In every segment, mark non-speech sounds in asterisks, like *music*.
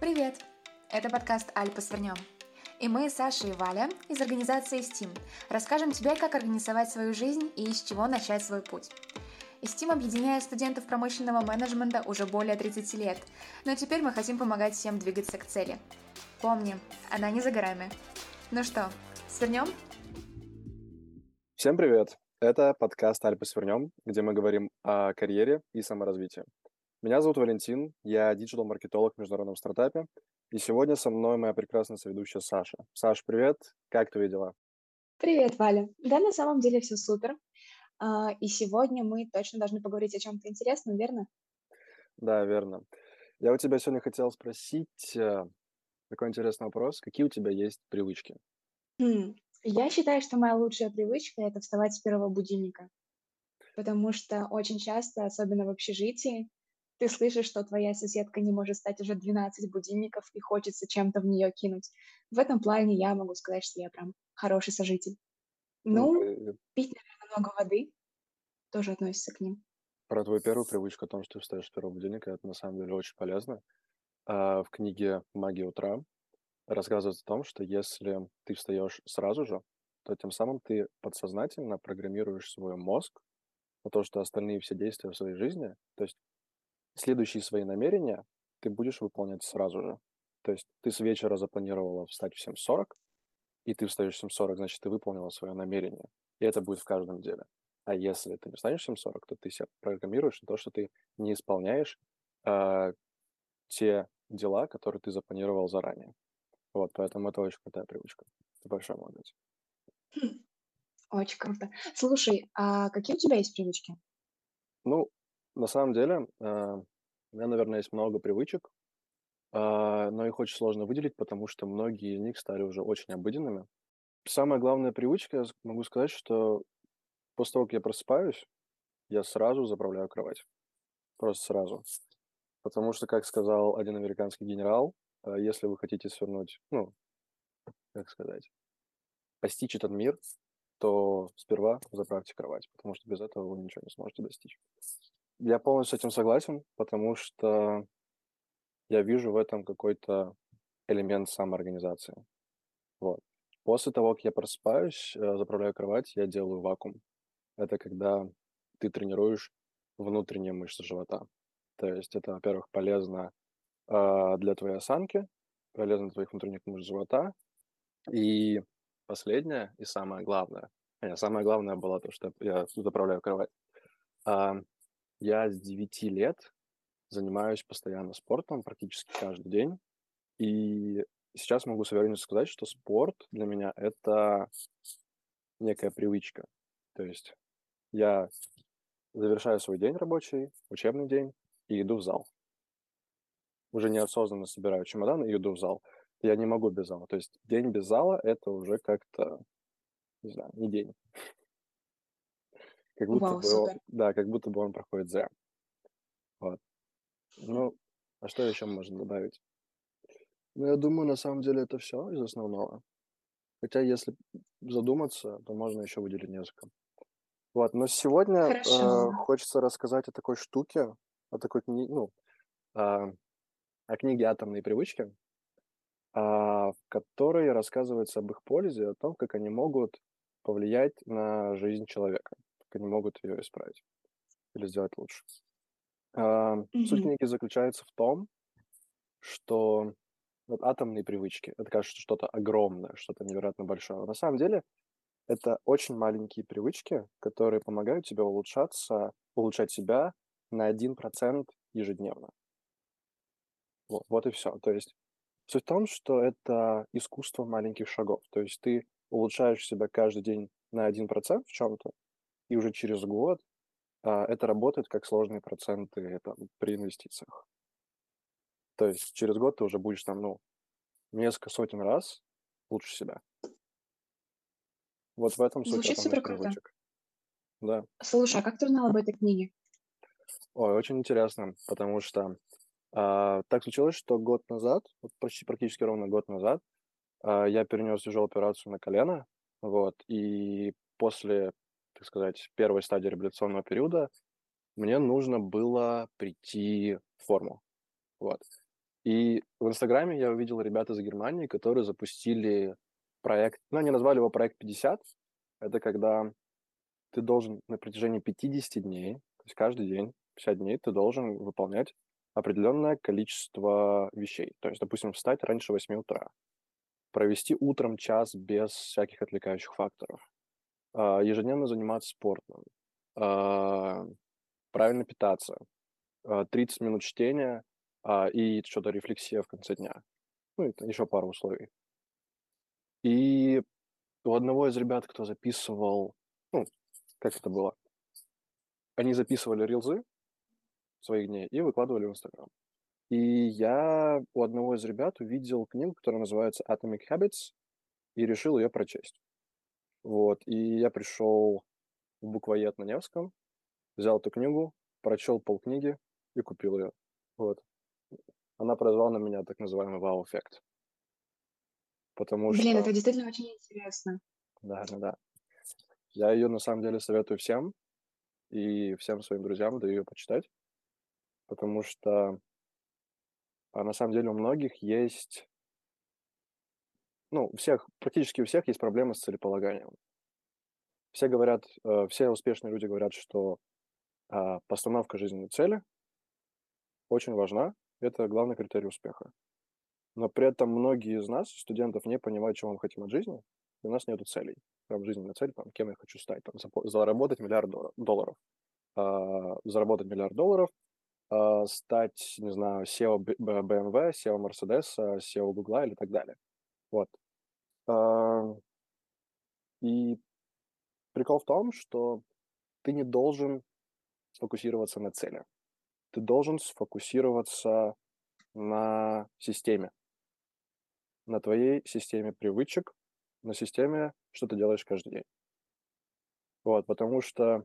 Привет! Это подкаст «Альпа свернем». И мы, Саша и Валя, из организации STEAM, расскажем тебе, как организовать свою жизнь и с чего начать свой путь. STEAM объединяет студентов промышленного менеджмента уже более 30 лет, но теперь мы хотим помогать всем двигаться к цели. Помни, она не за горами. Ну что, свернем? Всем привет! Это подкаст «Альпы свернем», где мы говорим о карьере и саморазвитии. Меня зовут Валентин, я диджитал-маркетолог в международном стартапе, и сегодня со мной моя прекрасная соведущая Саша. Саш, привет, как твои дела? Привет, Валя. Да, на самом деле все супер. А, и сегодня мы точно должны поговорить о чем-то интересном, верно? Да, верно. Я у тебя сегодня хотел спросить э, такой интересный вопрос. Какие у тебя есть привычки? Хм, Я считаю, что моя лучшая привычка– это вставать с первого будильника, потому что очень часто, особенно в общежитии, ты слышишь, что твоя соседка не может стать уже 12 будильников и хочется чем-то в нее кинуть. В этом плане я могу сказать, что я прям хороший сожитель. Ну, Ну, э, пить, наверное, много воды тоже относится к ним. Про твою первую привычку о том, что ты встаешь с первого будильника, это на самом деле очень полезно. А, В книге «Магия утра» рассказывается о том, что если ты встаешь сразу же, то тем самым ты подсознательно программируешь свой мозг на то, что остальные все действия в своей жизни, то есть следующие свои намерения ты будешь выполнять сразу же. То есть ты с вечера запланировала встать в 7.40, и ты встаешь в 7.40, значит, ты выполнила свое намерение. И это будет в каждом деле. А если ты не встанешь в 7.40, то ты себя программируешь на то, что ты не исполняешь а, те дела, которые ты запланировал заранее. Вот, поэтому это очень крутая привычка. Ты большой молодец. Хм, Очень круто. Слушай, а какие у тебя есть привычки? Ну, на самом деле, а, у меня, наверное, есть много привычек, а, но их очень сложно выделить, потому что многие из них стали уже очень обыденными. Самая главная привычка, я могу сказать, что после того, как я просыпаюсь, я сразу заправляю кровать. Просто сразу. Потому что, как сказал один американский генерал, а, если вы хотите свернуть, ну, как сказать, постичь этот мир, то сперва заправьте кровать, потому что без этого вы ничего не сможете достичь. Я полностью с этим согласен, потому что я вижу в этом какой-то элемент самоорганизации. Вот. После того, как я просыпаюсь, э, заправляю кровать, я делаю вакуум. Это когда ты тренируешь внутренние мышцы живота. То есть это, во-первых, полезно а, для твоей осанки, полезно для твоих внутренних мышц живота. И последнее, и самое главное, а самое главное было то, что я заправляю кровать. А, я с 9 лет занимаюсь постоянно спортом практически каждый день. И сейчас могу с уверенностью сказать, что спорт для меня это некая привычка. То есть я завершаю свой день рабочий, учебный день, и иду в зал. Уже неосознанно собираю чемодан и иду в зал. Я не могу без зала. То есть день без зала– это уже как-то, не знаю, не день. Как будто Вау, бы, супер. да, как будто бы он проходит зря. Вот. Ну, а что еще можно добавить? Ну, я думаю, на самом деле это все из основного. Хотя, если задуматься, то можно еще выделить несколько. Вот, но сегодня э, Хорошо. хочется рассказать о такой штуке, о такой книге, ну, а, о книге «Атомные привычки», а, в которой рассказывается об их пользе, о том, как они могут повлиять на жизнь человека, они могут ее исправить или сделать лучше. А, Суть книги заключается в том, что вот атомные привычки, это кажется что-то огромное, что-то невероятно большое. На самом деле это очень маленькие привычки, которые помогают тебе улучшаться, улучшать себя на 1% ежедневно. Вот, вот и все. То есть суть в том, что это искусство маленьких шагов. То есть ты улучшаешь себя каждый день на 1% в чем-то, и уже через год а, это работает как сложные проценты там, при инвестициях. То есть через год ты уже будешь там, ну, несколько сотен раз лучше себя. Вот в этом суть Звучит супер круто. привычек. Да. Слушай, а как ты узнал об этой книге? Ой, очень интересно, потому что а, так случилось, что год назад, вот почти практически ровно год назад, а, я перенес тяжелую операцию на колено, вот, и после, так сказать, первой стадии реабилитационного периода мне нужно было прийти в форму, вот. И в Инстаграме я увидел ребят из Германии, которые запустили проект, ну, они назвали его проект 50. Это когда ты должен на протяжении 50 дней, то есть каждый день, 50 дней, ты должен выполнять определенное количество вещей. То есть, допустим, встать раньше 8 утра, провести утром час без всяких отвлекающих факторов, ежедневно заниматься спортом, а, правильно питаться, 30 а, минут чтения и что-то рефлексия в конце дня. Ну, и еще пару условий. И у одного из ребят, кто записывал, ну, как это было, они записывали рилзы своих дней и выкладывали в Инстаграм. И я у одного из ребят увидел книгу, которая называется Atomic Habits, и решил ее прочесть. Вот, и я пришел в буквоед на Невском, взял эту книгу, прочел полкниги и купил ее. Вот. Она произвела на меня так называемый вау-эффект. Потому Блин, что... это действительно очень интересно. Да, да, да. Я ее на самом деле советую всем и всем своим друзьям даю ее почитать, потому что а на самом деле у многих есть, ну, у всех, практически у всех есть проблемы с целеполаганием. Все говорят, э, все успешные люди говорят, что а, постановка жизненной цели очень важна, это главный критерий успеха. Но при этом многие из нас, студентов, не понимают, чего мы хотим от жизни, и у нас нет целей. Прям жизненная цель, там, кем я хочу стать, там, заработать миллиард долларов. А, заработать миллиард долларов, а, стать, не знаю, SEO BMW, SEO Mercedes, SEO Google или так далее. Вот. А, и прикол в том, что ты не должен сфокусироваться на цели. Ты должен сфокусироваться на системе, на твоей системе привычек, на системе, что ты делаешь каждый день. Вот, потому что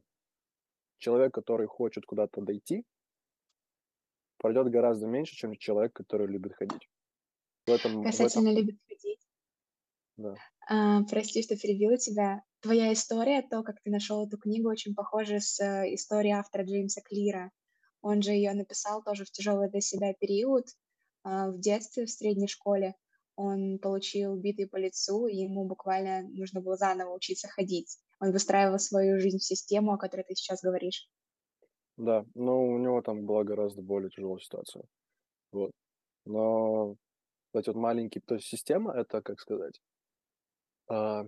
человек, который хочет куда-то дойти, пройдет гораздо меньше, чем человек, который любит ходить. В этом, Касательно в этом... любит ходить. Да. А, прости, что перебила тебя. Твоя история, то, как ты нашел эту книгу, очень похожа с э, историей автора Джеймса Клира. Он же ее написал тоже в тяжелый для себя период, а, в детстве, в средней школе. Он получил биты по лицу, и ему буквально нужно было заново учиться ходить. Он выстраивал свою жизнь в систему, о которой ты сейчас говоришь. Да, но у него там была гораздо более тяжелая ситуация. Вот. Но эти вот маленькие, то есть система, это, как сказать, а,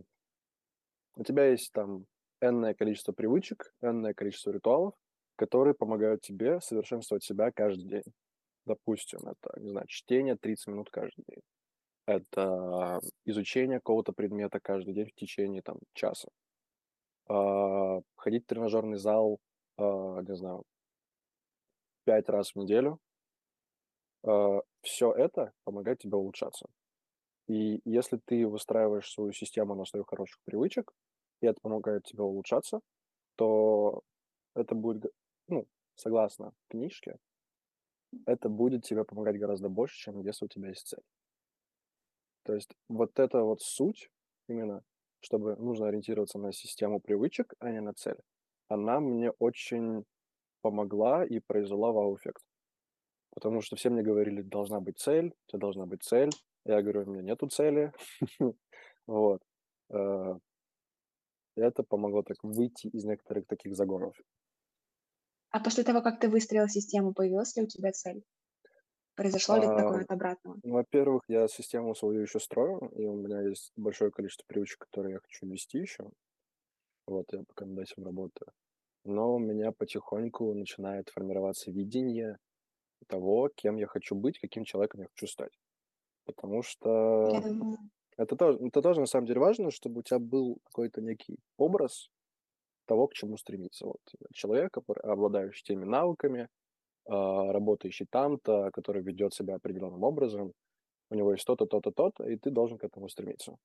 у тебя есть там энное количество привычек, энное количество ритуалов, которые помогают тебе совершенствовать себя каждый день. Допустим, это, не знаю, чтение 30 минут каждый день. Это изучение какого-то предмета каждый день в течение там часа. А, ходить в тренажерный зал, а, не знаю, пять раз в неделю. А, Все это помогает тебе улучшаться. И если ты выстраиваешь свою систему на своих хороших привычек, и это помогает тебе улучшаться, то это будет, ну, согласно книжке, это будет тебе помогать гораздо больше, чем если у тебя есть цель. То есть вот эта вот суть именно, чтобы нужно ориентироваться на систему привычек, а не на цель, она мне очень помогла и произвела вау-эффект. Потому что все мне говорили, должна быть цель, у тебя должна быть цель. Я говорю, у меня нету цели. *laughs* Вот. Э, это помогло так выйти из некоторых таких загонов. А после того, как ты выстроил систему, появилась ли у тебя цель? Произошло ли такое от обратного? Во-первых, я систему свою еще строю, и у меня есть большое количество привычек, которые я хочу ввести еще. Вот, я пока над этим работаю. Но у меня потихоньку начинает формироваться видение того, кем я хочу быть, каким человеком я хочу стать. Потому что это тоже, это тоже на самом деле важно, чтобы у тебя был какой-то некий образ того, к чему стремиться. Вот человека, обладающий теми навыками, а, работающий там-то, который ведет себя определенным образом, у него есть то-то, то-то, то-то, и ты должен к этому стремиться.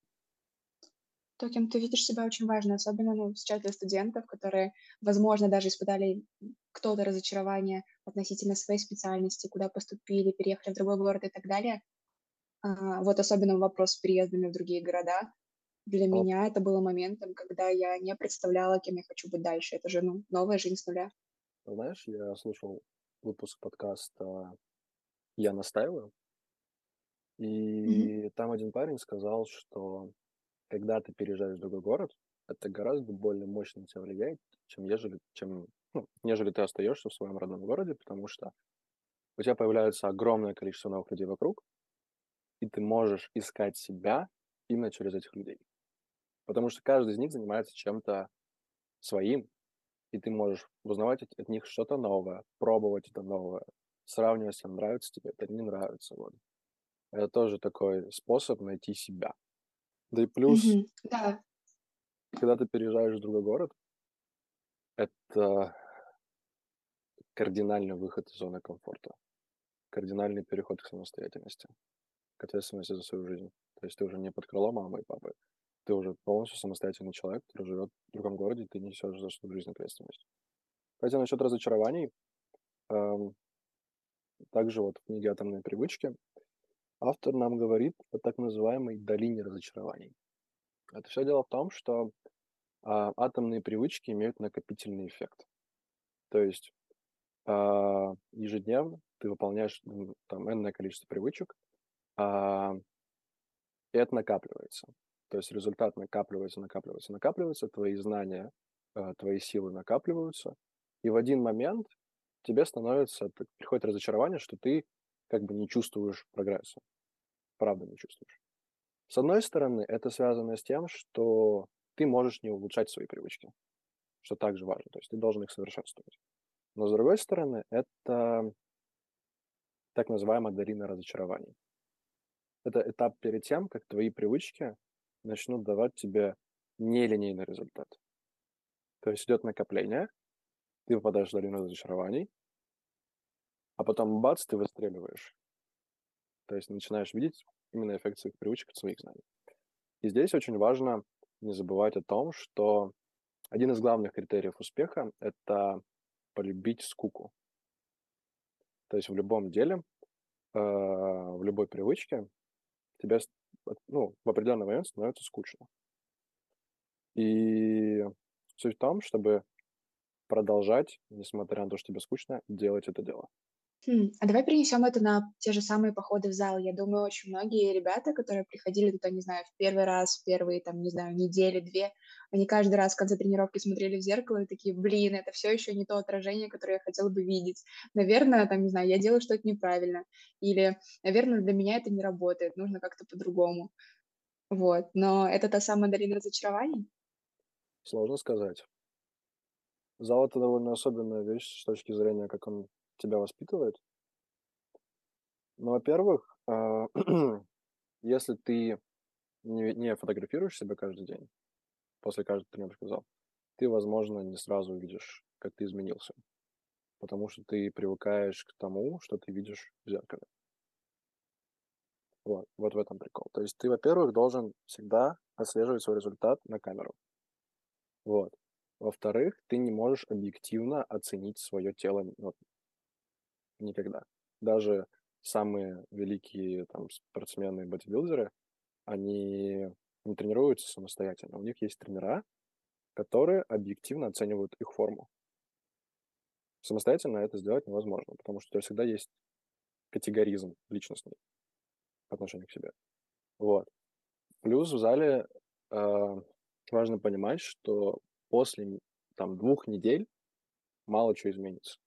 То, кем ты видишь себя, очень важно, особенно ну, сейчас для студентов, которые, возможно, даже испытали кто-то разочарование относительно своей специальности, куда поступили, переехали в другой город и так далее. А, вот особенно вопрос с переездами в другие города. Для О. меня это было моментом, когда я не представляла, кем я хочу быть дальше. Это же ну, новая жизнь с нуля. Знаешь, я слушал выпуск подкаста «Я настаиваю». И там один парень сказал, что когда ты переезжаешь в другой город, это гораздо более мощно на тебя влияет, чем ежели, чем, ну, нежели ты остаешься в своем родном городе, потому что у тебя появляется огромное количество новых людей вокруг, и ты можешь искать себя именно через этих людей. Потому что каждый из них занимается чем-то своим, и ты можешь узнавать от, от них что-то новое, пробовать это новое, сравнивать, если нравится тебе, это не нравится. Вот. Это тоже такой способ найти себя. Да и плюс. Да. когда ты переезжаешь в другой город, это кардинальный выход из зоны комфорта, кардинальный переход к самостоятельности, к ответственности за свою жизнь. То есть ты уже не под крылом мамы и папы, ты уже полностью самостоятельный человек, который живет в другом городе, и ты несешь за свою жизнь ответственность. Кстати, насчет разочарований, эм, также вот в книге «Атомные привычки» автор нам говорит о так называемой долине разочарований. Это все дело в том, что а, атомные привычки имеют накопительный эффект. То есть а, ежедневно ты выполняешь там энное количество привычек, а, и это накапливается. То есть результат накапливается, накапливается, накапливается, твои знания, а, твои силы накапливаются, и в один момент тебе становится, приходит разочарование, что ты как бы не чувствуешь прогресса. Правда не чувствуешь. С одной стороны, это связано с тем, что ты можешь не улучшать свои привычки, что также важно. То есть ты должен их совершенствовать. Но с другой стороны, это так называемая долина разочарований. Это этап перед тем, как твои привычки начнут давать тебе нелинейный результат. То есть идет накопление, ты попадаешь в долину разочарований, а потом бац, ты выстреливаешь. То есть начинаешь видеть именно эффект своих привычек своих знаний. И здесь очень важно не забывать о том, что один из главных критериев успеха – это полюбить скуку. То есть в любом деле, э, в любой привычке тебе с- ну, в определенный момент становится скучно. И суть в том, чтобы продолжать, несмотря на то, что тебе скучно, делать это дело. Хм, а давай перенесем это на те же самые походы в зал. Я думаю, очень многие ребята, которые приходили туда, не знаю, в первый раз, в первые, там, не знаю, недели, две, они каждый раз в конце тренировки смотрели в зеркало и такие, блин, это все еще не то отражение, которое я хотела бы видеть. Наверное, там, не знаю, я делаю что-то неправильно. Или, наверное, для меня это не работает, нужно как-то по-другому. Вот. Но это та самая долина разочарований? Сложно сказать. Зал – это довольно особенная вещь с точки зрения, как он тебя воспитывает. Ну, во-первых, а, *clears throat* если ты не, фотографируешь себя каждый день, после каждой тренировки в зал, ты, возможно, не сразу увидишь, как ты изменился. Потому что ты привыкаешь к тому, что ты видишь в зеркале. Вот, вот в этом прикол. То есть ты, во-первых, должен всегда отслеживать свой результат на камеру. Вот. Во-вторых, ты не можешь объективно оценить свое тело вот, никогда. Даже самые великие там, спортсмены и бодибилдеры, они не тренируются самостоятельно. У них есть тренера, которые объективно оценивают их форму. Самостоятельно это сделать невозможно, потому что у тебя всегда есть категоризм личностный по отношению к себе. Вот. Плюс в зале э, важно понимать, что после там двух недель мало чего изменится.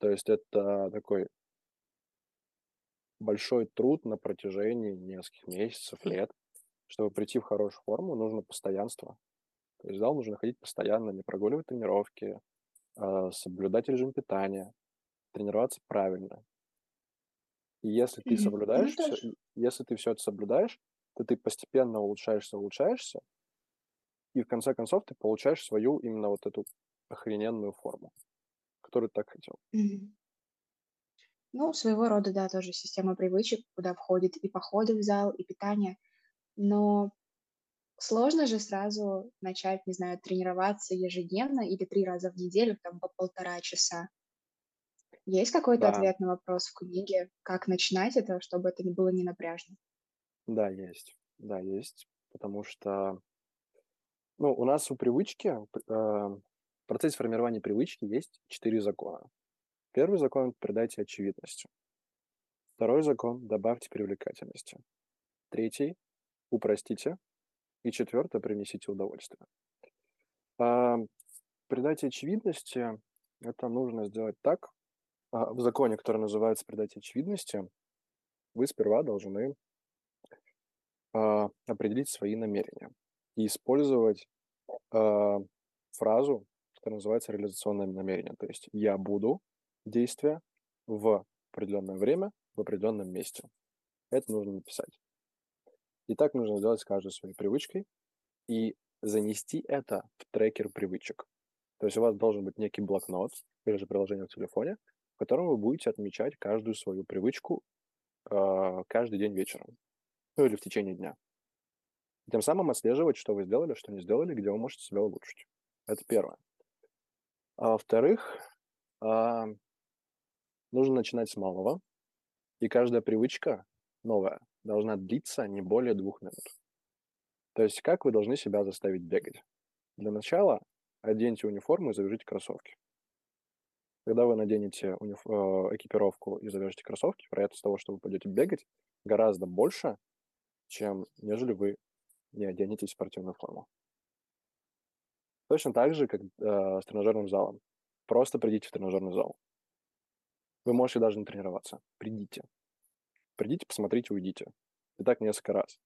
То есть это такой большой труд на протяжении нескольких месяцев, лет. Чтобы прийти в хорошую форму, нужно постоянство. То есть в зал нужно ходить постоянно, не прогуливать тренировки, э, соблюдать режим питания, тренироваться правильно. И если ты. Ну, соблюдаешь все, тоже. если ты все это соблюдаешь, то ты постепенно улучшаешься, улучшаешься, и в конце концов ты получаешь свою именно вот эту охрененную форму, которую ты так хотел. Ну, своего рода, да, тоже система привычек, куда входит и походы в зал, и питание. Но сложно же сразу начать, не знаю, тренироваться ежедневно или три раза в неделю, там, по полтора часа. Есть какой-то Да, ответ на вопрос в книге, как начинать это, чтобы это не было не напряжно? да, есть. Да, есть. Потому что, ну, у нас у привычки, э, процессе формирования привычки есть четыре закона. Первый закон – придайте очевидности. Второй закон – добавьте привлекательности. Третий – упростите. И четвертое – принесите удовольствие. А, придать очевидности – это нужно сделать так. А, в законе, который называется «придать очевидности», вы сперва должны а, определить свои намерения и использовать а, фразу, которая называется реализационное намерение. То есть я буду действия в определенное время в определенном месте. Это нужно написать. И так нужно сделать с каждой своей привычкой и занести это в трекер привычек. То есть у вас должен быть некий блокнот или же приложение в телефоне, в котором вы будете отмечать каждую свою привычку э, каждый день вечером. Ну или в течение дня. Тем самым отслеживать, что вы сделали, что не сделали, где вы можете себя улучшить. Это первое. А во-вторых, э, нужно начинать с малого. И каждая привычка новая должна длиться не более двух минут. То есть как вы должны себя заставить бегать? Для начала оденьте униформу и завяжите кроссовки. Когда вы наденете униф... Э, экипировку и завяжете кроссовки, вероятность того, что вы пойдете бегать, гораздо больше, чем нежели вы не оденете спортивную форму. Точно так же, как э, с тренажерным залом. Просто придите в тренажерный зал. Вы можете даже не тренироваться. Придите. Придите, посмотрите, уйдите. И так несколько раз.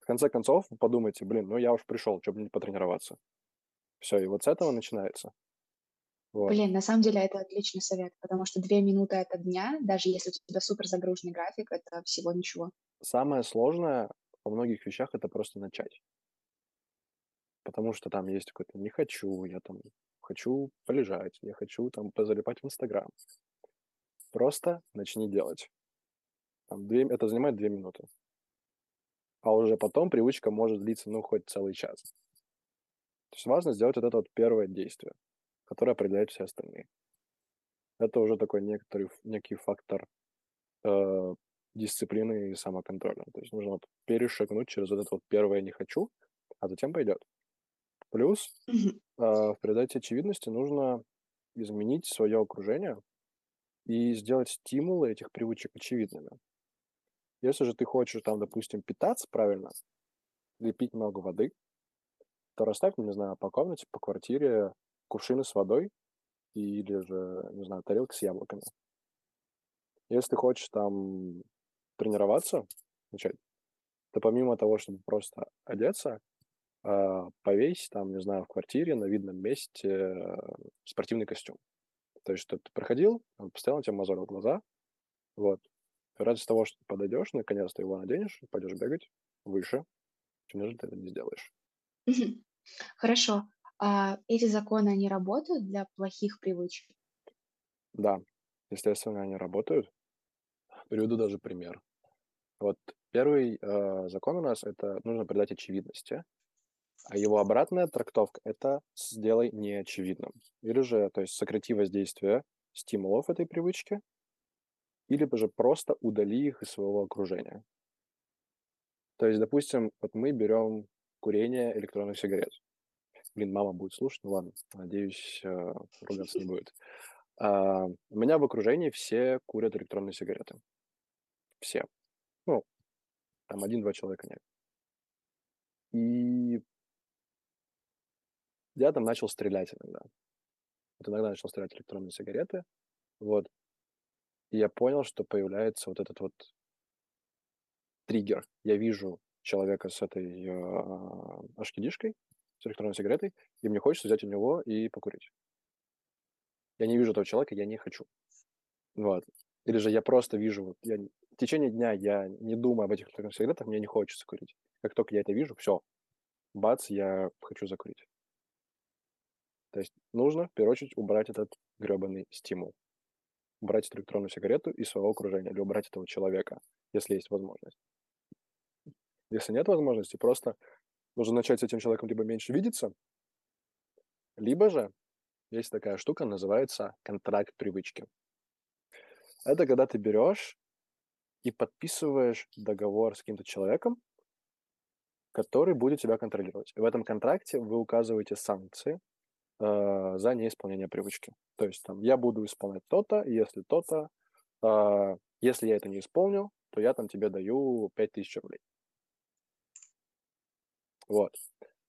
В конце концов, вы подумайте, блин, ну я уж пришел, что бы не потренироваться. Все, и вот с этого начинается. Вот. Блин, на самом деле это отличный совет, потому что две минуты это дня, даже если у тебя супер загруженный график, это всего ничего. Самое сложное во многих вещах это просто начать. Потому что там есть какой-то «не хочу», я там хочу полежать, я хочу там позалипать в Инстаграм. Просто начни делать. Там, две, это занимает две минуты. А уже потом привычка может длиться, ну, хоть целый час. То есть важно сделать вот это вот первое действие, которое определяет все остальные. Это уже такой некоторый, некий фактор э, дисциплины и самоконтроля. То есть нужно вот перешагнуть через вот это вот первое «не хочу», а затем пойдет. Плюс э, в передаче очевидности нужно изменить свое окружение, и сделать стимулы этих привычек очевидными. Если же ты хочешь, там, допустим, питаться правильно или пить много воды, то расставь, не знаю, по комнате, по квартире кувшины с водой или же, не знаю, тарелки с яблоками. Если ты хочешь там тренироваться, начать, то помимо того, чтобы просто одеться, а, повесь там, не знаю, в квартире на видном месте э, спортивный костюм. То есть, что ты проходил, он постоянно тебе мозолил глаза, вот. Ради того, что ты подойдешь, наконец-то его наденешь, пойдешь бегать выше, чем нежели ты это не сделаешь. Хорошо. А эти законы, они работают для плохих привычек? Да, естественно, они работают. Приведу даже пример. Вот первый э, закон у нас это нужно придать очевидности. А его обратная трактовка – это сделай неочевидным. Или же, то есть сократи воздействие стимулов этой привычки, или же просто удали их из своего окружения. То есть, допустим, вот мы берем курение электронных сигарет. Блин, мама будет слушать, ну ладно, надеюсь, э, ругаться не будет. А, у меня в окружении все курят электронные сигареты. Все. Ну, там один-два человека нет. И я там начал стрелять иногда. Вот иногда начал стрелять электронные сигареты. Вот. И я понял, что появляется вот этот вот триггер. Я вижу человека с этой э, ашкидишкой, с электронной сигаретой, и мне хочется взять у него и покурить. Я не вижу этого человека, я не хочу. Вот. Или же я просто вижу, вот я, в течение дня я не думаю об этих электронных сигаретах, мне не хочется курить. Как только я это вижу, все, бац, я хочу закурить. То есть нужно, в первую очередь, убрать этот гребаный стимул. Убрать эту электронную сигарету из своего окружения или убрать этого человека, если есть возможность. Если нет возможности, просто нужно начать с этим человеком либо меньше видеться, либо же есть такая штука, называется контракт привычки. Это когда ты берешь и подписываешь договор с каким-то человеком, который будет тебя контролировать. И в этом контракте вы указываете санкции, э, за неисполнение привычки. То есть там я буду исполнять то-то, если то-то, э, Если я это не исполню, то я там тебе даю 5000 рублей. Вот.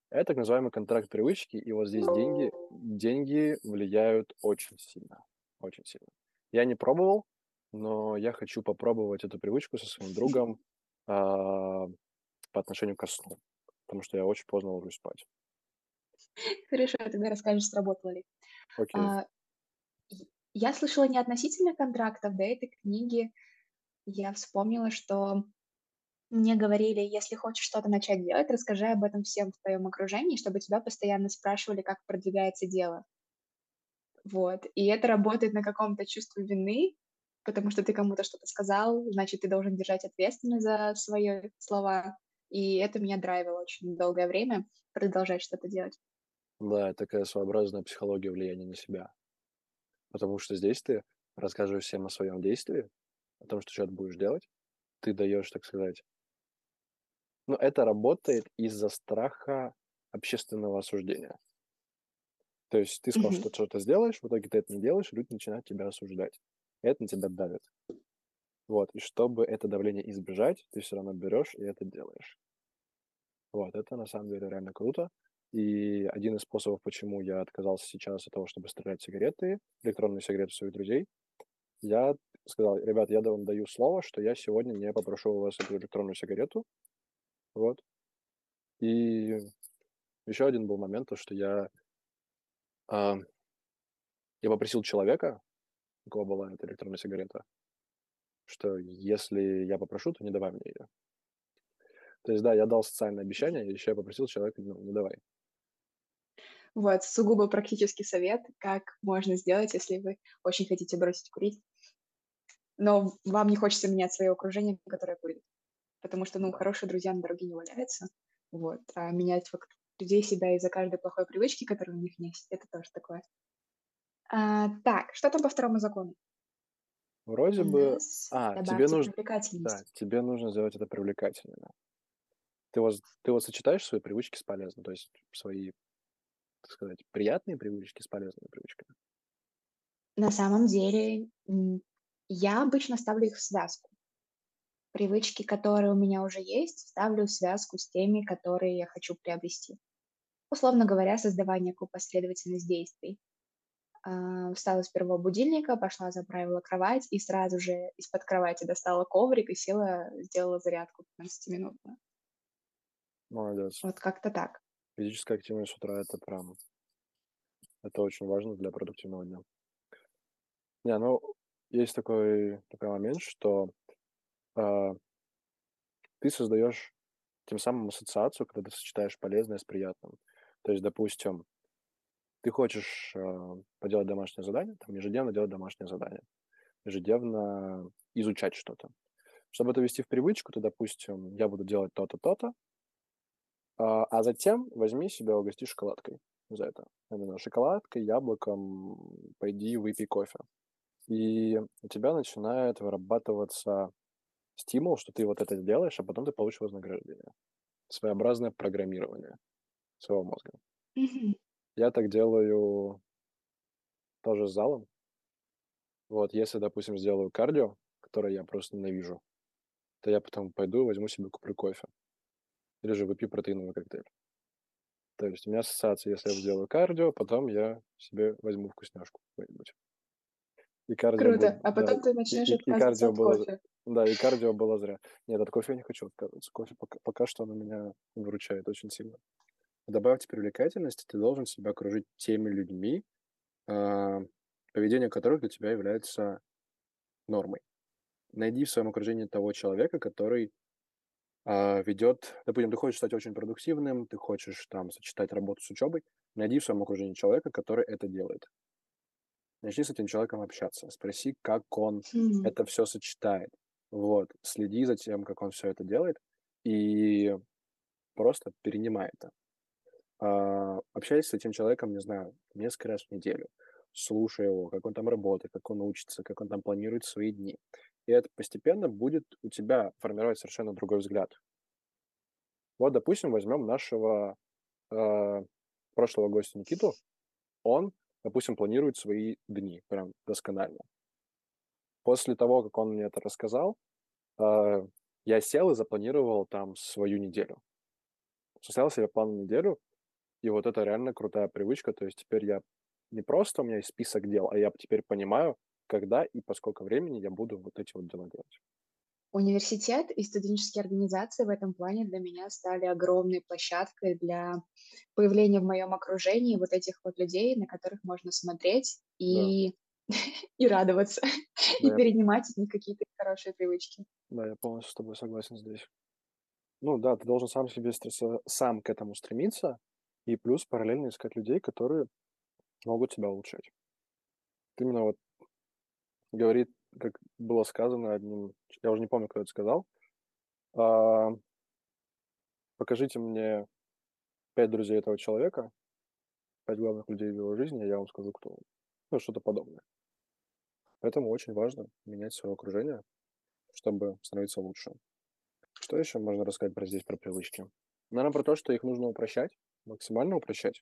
Это так называемый контракт привычки, и вот здесь деньги, деньги влияют очень сильно, очень сильно. Я не пробовал, но я хочу попробовать эту привычку со своим другом а, по отношению ко сну, потому что я очень поздно ложусь спать. *laughs* Хорошо, тогда расскажешь, сработало ли. Окей. А, я слышала не относительно контрактов, да, этой книги. Я вспомнила, что мне говорили, если хочешь что-то начать делать, расскажи об этом всем в твоем окружении, чтобы тебя постоянно спрашивали, как продвигается дело. Вот. И это работает на каком-то чувстве вины, потому что ты кому-то что-то сказал, значит, ты должен держать ответственность за свои слова. И это меня драйвило очень долгое время продолжать что-то делать. Да, такая своеобразная психология влияния на себя. Потому что здесь ты рассказываешь всем о своем действии, о том, что что-то будешь делать, ты даешь, так сказать, ну, это работает из-за страха общественного осуждения. То есть ты сказал, Мгм. что что-то сделаешь, в итоге ты это не делаешь, и люди начинают тебя осуждать. И это на тебя давит. Вот. И чтобы это давление избежать, ты все равно берешь и это делаешь. Вот. Это на самом деле реально круто. И один из способов, почему я отказался сейчас от того, чтобы стрелять сигареты, электронные сигареты своих друзей, я сказал, ребят, я вам даю слово, что я сегодня не попрошу у вас эту электронную сигарету. Вот. И еще один был момент, то, что я, а, я попросил человека, у кого была эта электронная сигарета, что если я попрошу, то не давай мне ее. То есть, да, я дал социальное обещание, еще я попросил человека, ну, не давай. Вот, сугубо практический совет, как можно сделать, если вы очень хотите бросить курить, но вам не хочется менять свое окружение, которое курит. Потому что, ну, хорошие друзья на дороге не валяются. Вот. А менять вокруг людей себя из-за каждой плохой привычки, которая у них есть, это тоже такое. А, так, что там по второму закону? Вроде У бы... А, тебе нужно... Да, тебе нужно сделать это привлекательно. Ты вот, ты вот сочетаешь свои привычки с полезным, то есть свои, так сказать, приятные привычки с полезными привычками. На самом деле, я обычно ставлю их в связку. Привычки, которые у меня уже есть, ставлю в связку с теми, которые я хочу приобрести. Условно говоря, создавая некую последовательность действий. А, Встала с первого будильника, пошла, заправила кровать и сразу же из-под кровати достала коврик и села, сделала зарядку 15-минутную. Молодец. Вот как-то так. Физическая активность с утра это прям... Это очень важно для продуктивного дня. Не, ну, есть такой, такой момент, что а, ты создаешь тем самым ассоциацию, когда ты сочетаешь полезное с приятным. То есть, допустим, ты хочешь а, поделать домашнее задание, там ежедневно делать домашнее задание, ежедневно изучать что-то. Чтобы это ввести в привычку, то, допустим, я буду делать то-то, то-то, а, а затем возьми себя угости шоколадкой за это. Именно шоколадкой, яблоком, пойди выпей кофе. И у тебя начинает вырабатываться стимул, что ты вот это делаешь, а потом ты получишь вознаграждение. Своеобразное программирование своего мозга. Я так делаю тоже с залом. Вот, если, допустим, сделаю кардио, которое я просто ненавижу, то я потом пойду, возьму себе, куплю кофе. Или же выпью протеиновый коктейль. То есть у меня ассоциация, если я сделаю кардио, потом я себе возьму вкусняшку какую-нибудь. И кардио Круто. будет, А да, потом ты и, начнешь и, и кардио от было, кофе. да, и кардио было зря. Нет, от кофе я не хочу отказываться. Кофе пока, пока что оно меня выручает очень сильно. Добавьте привлекательности, ты должен себя окружить теми людьми, а, поведение которых для тебя является нормой. Найди в своем окружении того человека, который ведет, допустим, ты хочешь стать очень продуктивным, ты хочешь там сочетать работу с учебой, найди в своем окружении человека, который это делает. Начни с этим человеком общаться, спроси, как он Хм. это все сочетает. Вот, следи за тем, как он все это делает, и просто перенимай это. А, общайся с этим человеком, не знаю, несколько раз в неделю. Слушай его, как он там работает, как он учится, как он там планирует свои дни. И это постепенно будет у тебя формировать совершенно другой взгляд. Вот, допустим, возьмем нашего э, прошлого гостя Никиту. Он, допустим, планирует свои дни прям досконально. после того, как он мне это рассказал, э, я сел и запланировал там свою неделю. Составил себе план на неделю, и вот это реально крутая привычка. То есть теперь я не просто у меня есть список дел, а я теперь понимаю, когда и по сколько времени я буду вот эти вот дела делать. Университет и студенческие организации в этом плане для меня стали огромной площадкой для появления в моем окружении вот этих вот людей, на которых можно смотреть *laughs* *laughs* и, да. и радоваться, да, и я... перенимать от них какие-то хорошие привычки. Да, я полностью с тобой согласен здесь. Ну да, ты должен сам себе сам к этому стремиться, и плюс параллельно искать людей, которые могут тебя улучшать. Именно вот говорит, как было сказано одним, я уже не помню, кто это сказал, а, покажите мне пять друзей этого человека, пять главных людей в его жизни, и я вам скажу, кто он. Ну, что-то подобное. Поэтому очень важно менять свое окружение, чтобы становиться лучше. Что еще можно рассказать про здесь, про привычки? Наверное, про то, что их нужно упрощать, максимально упрощать.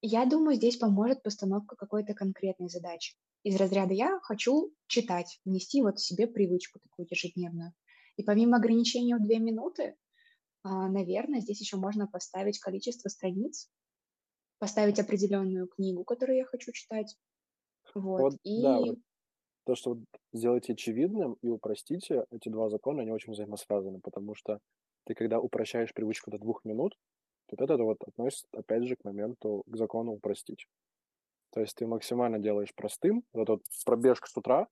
Я думаю, здесь поможет постановка какой-то конкретной задачи. Из разряда «я хочу читать», внести вот себе привычку такую ежедневную. И помимо ограничения в две минуты, а, наверное, здесь еще можно поставить количество страниц, поставить определенную книгу, которую я хочу читать. Вот. Вот, и... да, вот то, что сделайте очевидным и упростите, эти два закона, они очень взаимосвязаны, потому что ты, когда упрощаешь привычку до двух минут, вот это вот относится, опять же, к моменту, к закону упростить. То есть ты максимально делаешь простым. Вот этот пробежка с утра,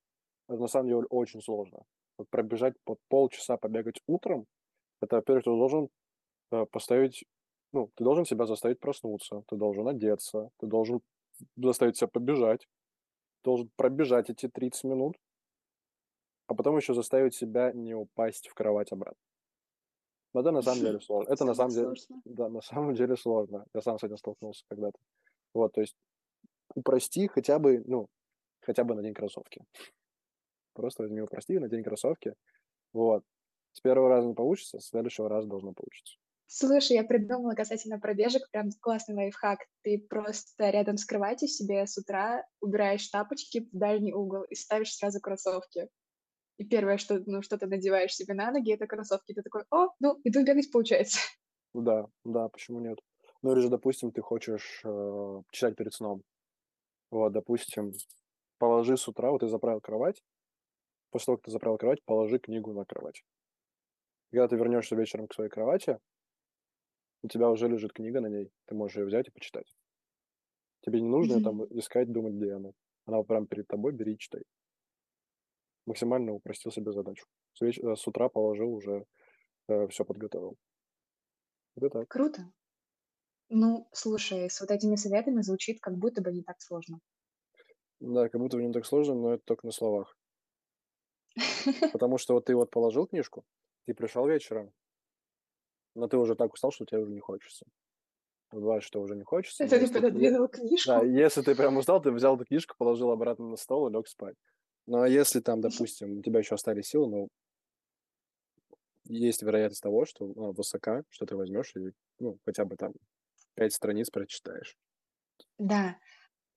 это на самом деле очень сложно. Вот пробежать под полчаса, побегать утром, это, во-первых, ты должен э, поставить, ну, ты должен себя заставить проснуться, ты должен одеться, ты должен заставить себя побежать, должен пробежать эти 30 минут, а потом еще заставить себя не упасть в кровать обратно. Но это на самом деле сложно. Это на самом деле, да, на самом деле сложно. Я сам с этим столкнулся когда-то. Вот, то есть упрости хотя бы, ну, хотя бы на день кроссовки. Просто возьми упрости на день кроссовки. Вот. С первого раза не получится, с следующего раза должно получиться. Слушай, я придумала касательно пробежек прям классный лайфхак. Ты просто рядом с кроватью себе с утра убираешь тапочки в дальний угол и ставишь сразу кроссовки. И первое, что, ну, что ты надеваешь себе на ноги, это кроссовки. Ты такой, о, ну, иду бегать, получается. Да, да, почему нет? Ну, или же, допустим, ты хочешь э, читать перед сном. Вот, допустим, положи с утра, вот ты заправил кровать, после того, как ты заправил кровать, положи книгу на кровать. Когда ты вернешься вечером к своей кровати, у тебя уже лежит книга на ней, ты можешь ее взять и почитать. Тебе не нужно mm-hmm. там искать, думать, где она. Она прямо перед тобой, бери и читай. Максимально упростил себе задачу. С, веч... Э, с утра положил, уже э, все подготовил. Это так. Круто. Ну, слушай, с вот этими советами звучит как будто бы не так сложно. Да, как будто бы не так сложно, но это только на словах. *laughs* Потому что вот ты вот положил книжку, ты пришел вечером, но ты уже так устал, что тебе уже не хочется. Бывает, что уже не хочется. Это ты пододвинул книжку? Да, если ты прям устал, ты взял эту книжку, положил обратно на стол и лег спать. Ну, а если там, *laughs* допустим, у тебя еще остались силы, ну, есть вероятность того, что ну, высока, что ты возьмешь и, ну, хотя бы там пять страниц прочитаешь. Да,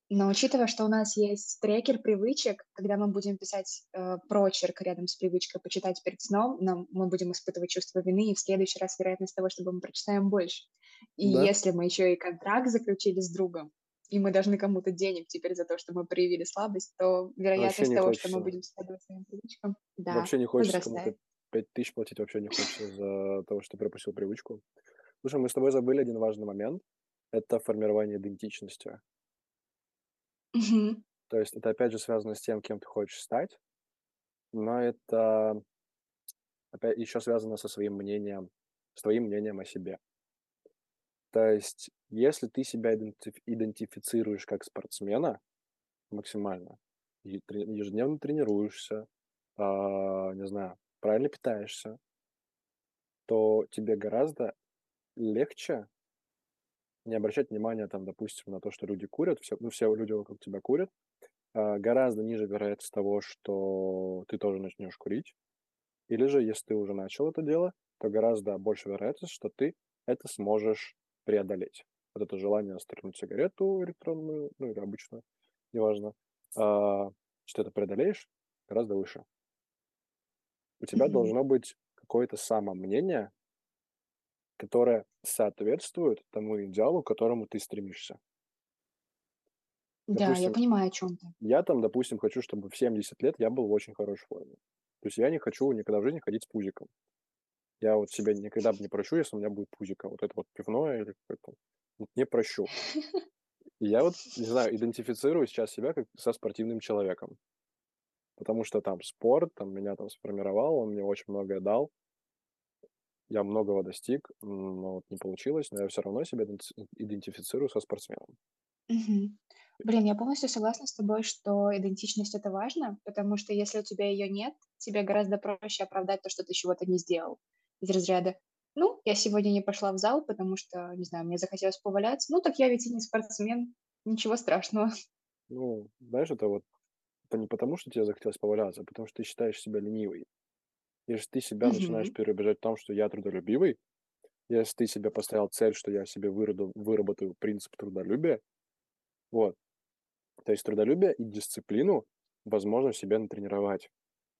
но учитывая, что у нас есть трекер привычек, когда мы будем писать э, прочерк рядом с привычкой почитать перед сном, нам, мы будем испытывать чувство вины, и в следующий раз вероятность того, чтобы мы прочитаем больше. И да. если мы еще и контракт заключили с другом, и мы должны кому-то денег теперь за то, что мы проявили слабость, то вероятность того, хочется. что мы будем следовать своим привычкам, да, Вообще не хочется кому-то 5 тысяч платить, вообще не хочется за то, что пропустил привычку. Слушай, мы с тобой забыли один важный момент. Это формирование идентичности. Мгм. То есть это опять же связано с тем, кем ты хочешь стать, но это опять еще связано со своим мнением, с твоим мнением о себе. То есть, если ты себя идентиф- идентифицируешь как спортсмена максимально, и ежедневно тренируешься, а, не знаю, правильно питаешься, то тебе гораздо легче не обращать внимания, там, допустим, на то, что люди курят, все, ну, все люди вокруг тебя курят, а, гораздо ниже вероятность того, что ты тоже начнешь курить. Или же, если ты уже начал это дело, то гораздо больше вероятность, что ты это сможешь преодолеть. Вот это желание стрельнуть сигарету электронную, ну или обычную, неважно, а, что ты это преодолеешь, гораздо выше. У тебя должно быть какое-то самомнение, которое соответствует тому идеалу, к которому ты стремишься. Да, я Допустим, понимаю, о чем ты. я там, допустим, хочу, чтобы в 70 лет я был в очень хорошей форме. То есть я не хочу никогда в жизни ходить с пузиком. Я вот себя никогда бы не прощу, если у меня будет пузико. Вот это вот пивное или какое-то. Вот не прощу. *laughs* И я вот, не знаю, идентифицирую сейчас себя как со спортивным человеком. Потому что там спорт, там меня там сформировал, он мне очень многое дал. Я многого достиг, но вот не получилось, но я все равно себя иденти- идентифицирую со спортсменом. Мгм. Блин, я полностью согласна с тобой, что идентичность это важно, потому что если у тебя ее нет, тебе гораздо проще оправдать то, что ты чего-то не сделал. Из разряда, ну, я сегодня не пошла в зал, потому что, не знаю, мне захотелось поваляться. Ну, так я ведь и не спортсмен, ничего страшного. Ну, знаешь, это вот это не потому, что тебе захотелось поваляться, а потому что ты считаешь себя ленивой. Если ты себя начинаешь Мгм. переубеждать в том, что я трудолюбивый, если ты себе поставил цель, что я себе выраду- выработаю принцип трудолюбия, вот, то есть трудолюбие и дисциплину возможно себе натренировать.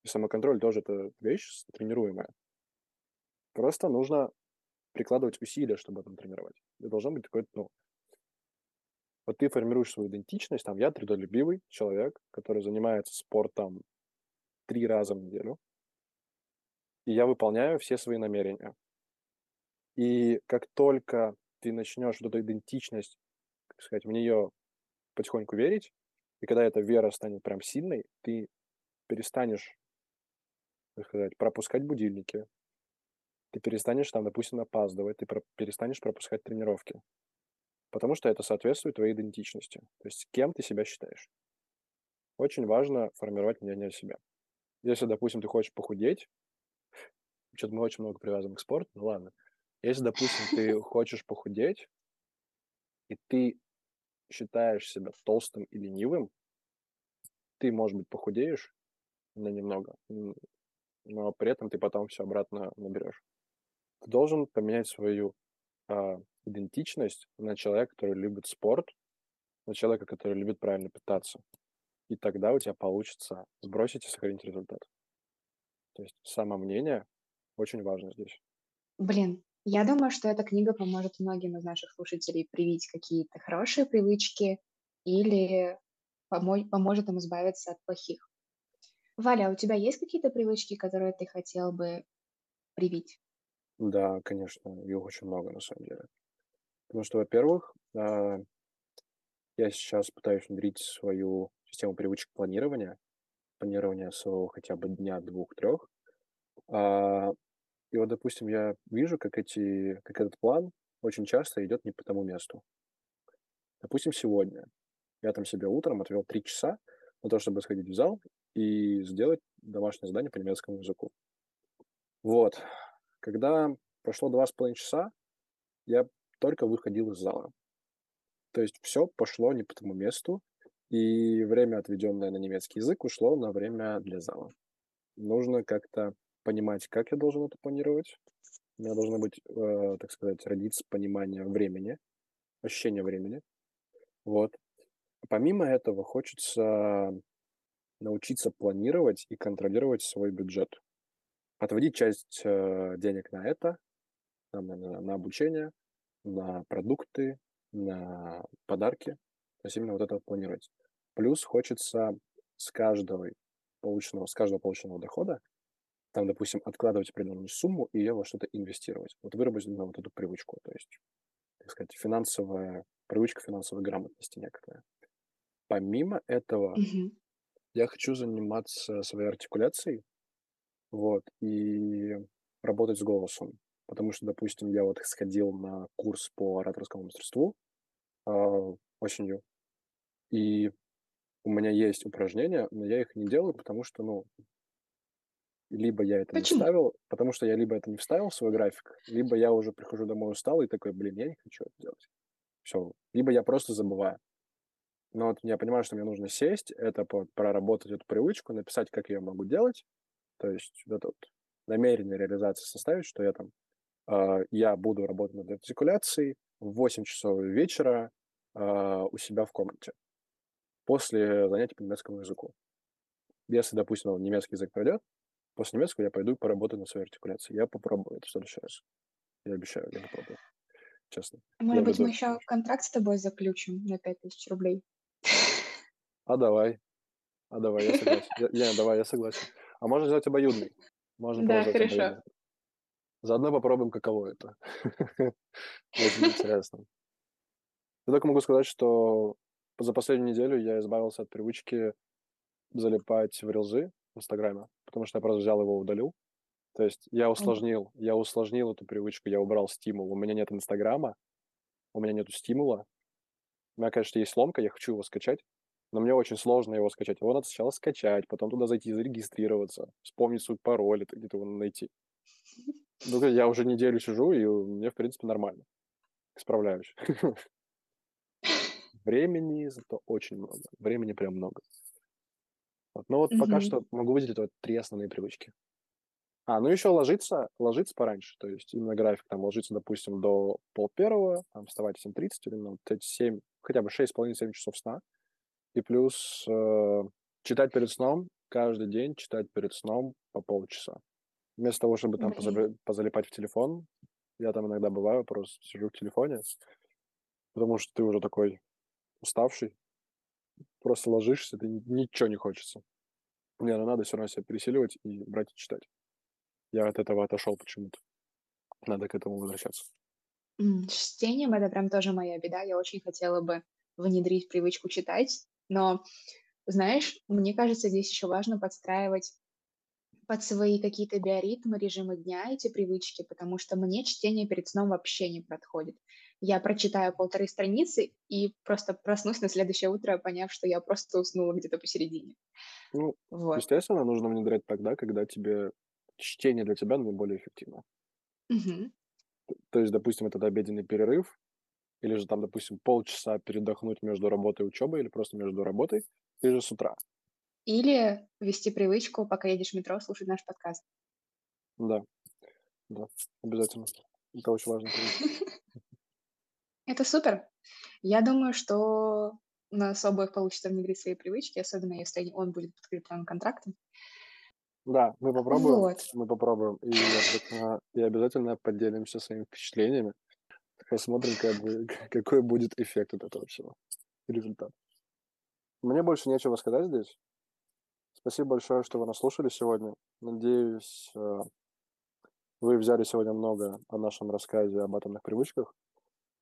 И самоконтроль тоже это вещь тренируемая. Просто нужно прикладывать усилия, чтобы это тренировать. И должно быть какое-то, ну, вот ты формируешь свою идентичность, там, я трудолюбивый человек, который занимается спортом три раза в неделю, и я выполняю все свои намерения. И как только ты начнешь вот эту идентичность, как сказать, в нее потихоньку верить, и когда эта вера станет прям сильной, ты перестанешь, как сказать, пропускать будильники, ты перестанешь там, допустим, опаздывать, ты про- перестанешь пропускать тренировки, потому что это соответствует твоей идентичности, то есть кем ты себя считаешь. Очень важно формировать мнение о себе. Если, допустим, ты хочешь похудеть, что-то мы очень много привязаны к спорту, ну ладно. Если, допустим, ты *laughs* хочешь похудеть, и ты считаешь себя толстым и ленивым, ты, может быть, похудеешь на немного, но при этом ты потом все обратно наберешь. Ты должен поменять свою а, идентичность на человека, который любит спорт, на человека, который любит правильно питаться. И тогда у тебя получится сбросить и сохранить результат. То есть самомнение очень важно здесь. Блин, я думаю, что эта книга поможет многим из наших слушателей привить какие-то хорошие привычки или помо- поможет им избавиться от плохих. Валя, а у тебя есть какие-то привычки, которые ты хотел бы привить? Да, конечно, их очень много на самом деле. Потому что, во-первых, а, я сейчас пытаюсь внедрить свою систему привычек планирования, планирования своего хотя бы дня, двух, трех. И вот, допустим, я вижу, как эти, как этот план очень часто идет не по тому месту. Допустим, сегодня я там себе утром отвел три часа на то, чтобы сходить в зал и сделать домашнее задание по немецкому языку. Вот. Когда прошло два с половиной часа, я только выходил из зала. То есть все пошло не по тому месту, и время, отведенное на немецкий язык, ушло на время для зала. Нужно как-то понимать, как я должен это планировать. У меня должно быть, э, так сказать, родиться понимание времени, ощущение времени. Вот. Помимо этого, хочется научиться планировать и контролировать свой бюджет. Отводить часть э, денег на это, там, на, на обучение, на продукты, на подарки. То есть именно вот это планировать. Плюс хочется с каждого полученного, с каждого полученного дохода, там, допустим, откладывать определенную сумму и ее во что-то инвестировать. Вот выработать на вот эту привычку. То есть, так сказать, финансовая привычка финансовой грамотности некоторая. Помимо этого, Мгм. я хочу заниматься своей артикуляцией, вот, и работать с голосом. Потому что, допустим, я вот сходил на курс по ораторскому мастерству а, осенью, и у меня есть упражнения, но я их не делаю, потому что, ну, либо я это не Почему? вставил, потому что я либо это не вставил в свой график, либо я уже прихожу домой устал и такой, блин, я не хочу это делать. Все. Либо я просто забываю. Но вот я понимаю, что мне нужно сесть, это проработать эту привычку, написать, как я могу делать, то есть вот это вот намерение реализации составить, что я там, а, я буду работать над артикуляцией в 8 часов вечера а, у себя в комнате после занятий по немецкому языку. Если, допустим, немецкий язык пройдет, после немецкого я пойду поработаю на своей артикуляции. Я попробую это в следующий раз. Я обещаю, я попробую. Честно. Может Я быть, мы буду... еще контракт с тобой заключим на 5000 рублей? А давай. А давай, я согласен. Я, я- давай, я согласен. А можно сделать обоюдный. Можно Да, хорошо. обоюдный. Заодно попробуем, каково это. *laughs* Очень интересно. Я только могу сказать, что за последнюю неделю я избавился от привычки залипать в рилзы в Инстаграме, потому что я просто взял его удалил. То есть я усложнил, я усложнил эту привычку, я убрал стимул. У меня нет Инстаграма, у меня нету стимула. У меня, конечно, есть ломка, я хочу его скачать, но мне очень сложно его скачать. Его надо сначала скачать, потом туда зайти, зарегистрироваться, вспомнить свой пароль, это где-то его найти. Ну, я уже неделю сижу, и мне, в принципе, нормально. Справляюсь. *laughs* Времени зато очень много. Времени прям много. Вот. Но вот пока Мгм. что могу выделить вот три основные привычки. А, ну еще ложиться, ложиться пораньше, то есть именно график там ложиться, допустим, до пол первого, там вставать в 7.30 или ну, вот эти 7, хотя бы 6,5-7 часов сна. И плюс э, читать перед сном, каждый день читать перед сном по полчаса. Вместо того, чтобы там Блин. позаби- позалипать в телефон, я там иногда бываю, просто сижу в телефоне, потому что ты уже такой уставший, просто ложишься, ты ни- ничего не хочется. Не, ну надо все равно себя пересиливать и брать и читать. Я от этого отошел почему-то. Надо к этому возвращаться. С чтением это прям тоже моя беда. Я очень хотела бы внедрить привычку читать, но, знаешь, мне кажется, здесь еще важно подстраивать под свои какие-то биоритмы, режимы дня эти привычки, потому что мне чтение перед сном вообще не подходит. Я прочитаю полторы страницы и просто проснусь на следующее утро, поняв, что я просто уснула где-то посередине. Ну, Вот. естественно, нужно внедрять тогда, когда тебе чтение для тебя наиболее эффективно. Мгм. То есть, допустим, этот обеденный перерыв, или же там, допустим, полчаса передохнуть между работой и учебой, или просто между работой, или же с утра. Или вести привычку, пока едешь в метро, слушать наш подкаст. Да, да, обязательно. Это очень важно. *laughs* Это супер. Я думаю, что у нас обоих получится внедрить свои привычки, особенно если он будет подкреплен контрактом. Да, мы попробуем, Вот. мы попробуем, и обязательно, и обязательно поделимся своими впечатлениями. Посмотрим, как бы, *laughs* какой будет эффект от этого всего, результат. Мне больше нечего сказать здесь. Спасибо большое, что вы нас слушали сегодня. Надеюсь, э, вы взяли сегодня много о нашем рассказе об атомных привычках.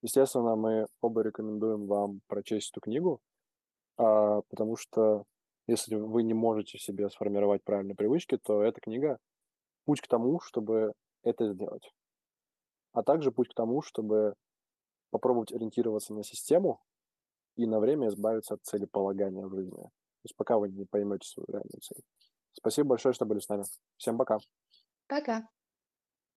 Естественно, мы оба рекомендуем вам прочесть эту книгу, а, потому что если вы не можете себе сформировать правильные привычки, то эта книга – путь к тому, чтобы это сделать. А также путь к тому, чтобы попробовать ориентироваться на систему и на время избавиться от целеполагания в жизни. То есть пока вы не поймете свою реальную цель. Спасибо большое, что были с нами. Всем пока. Пока.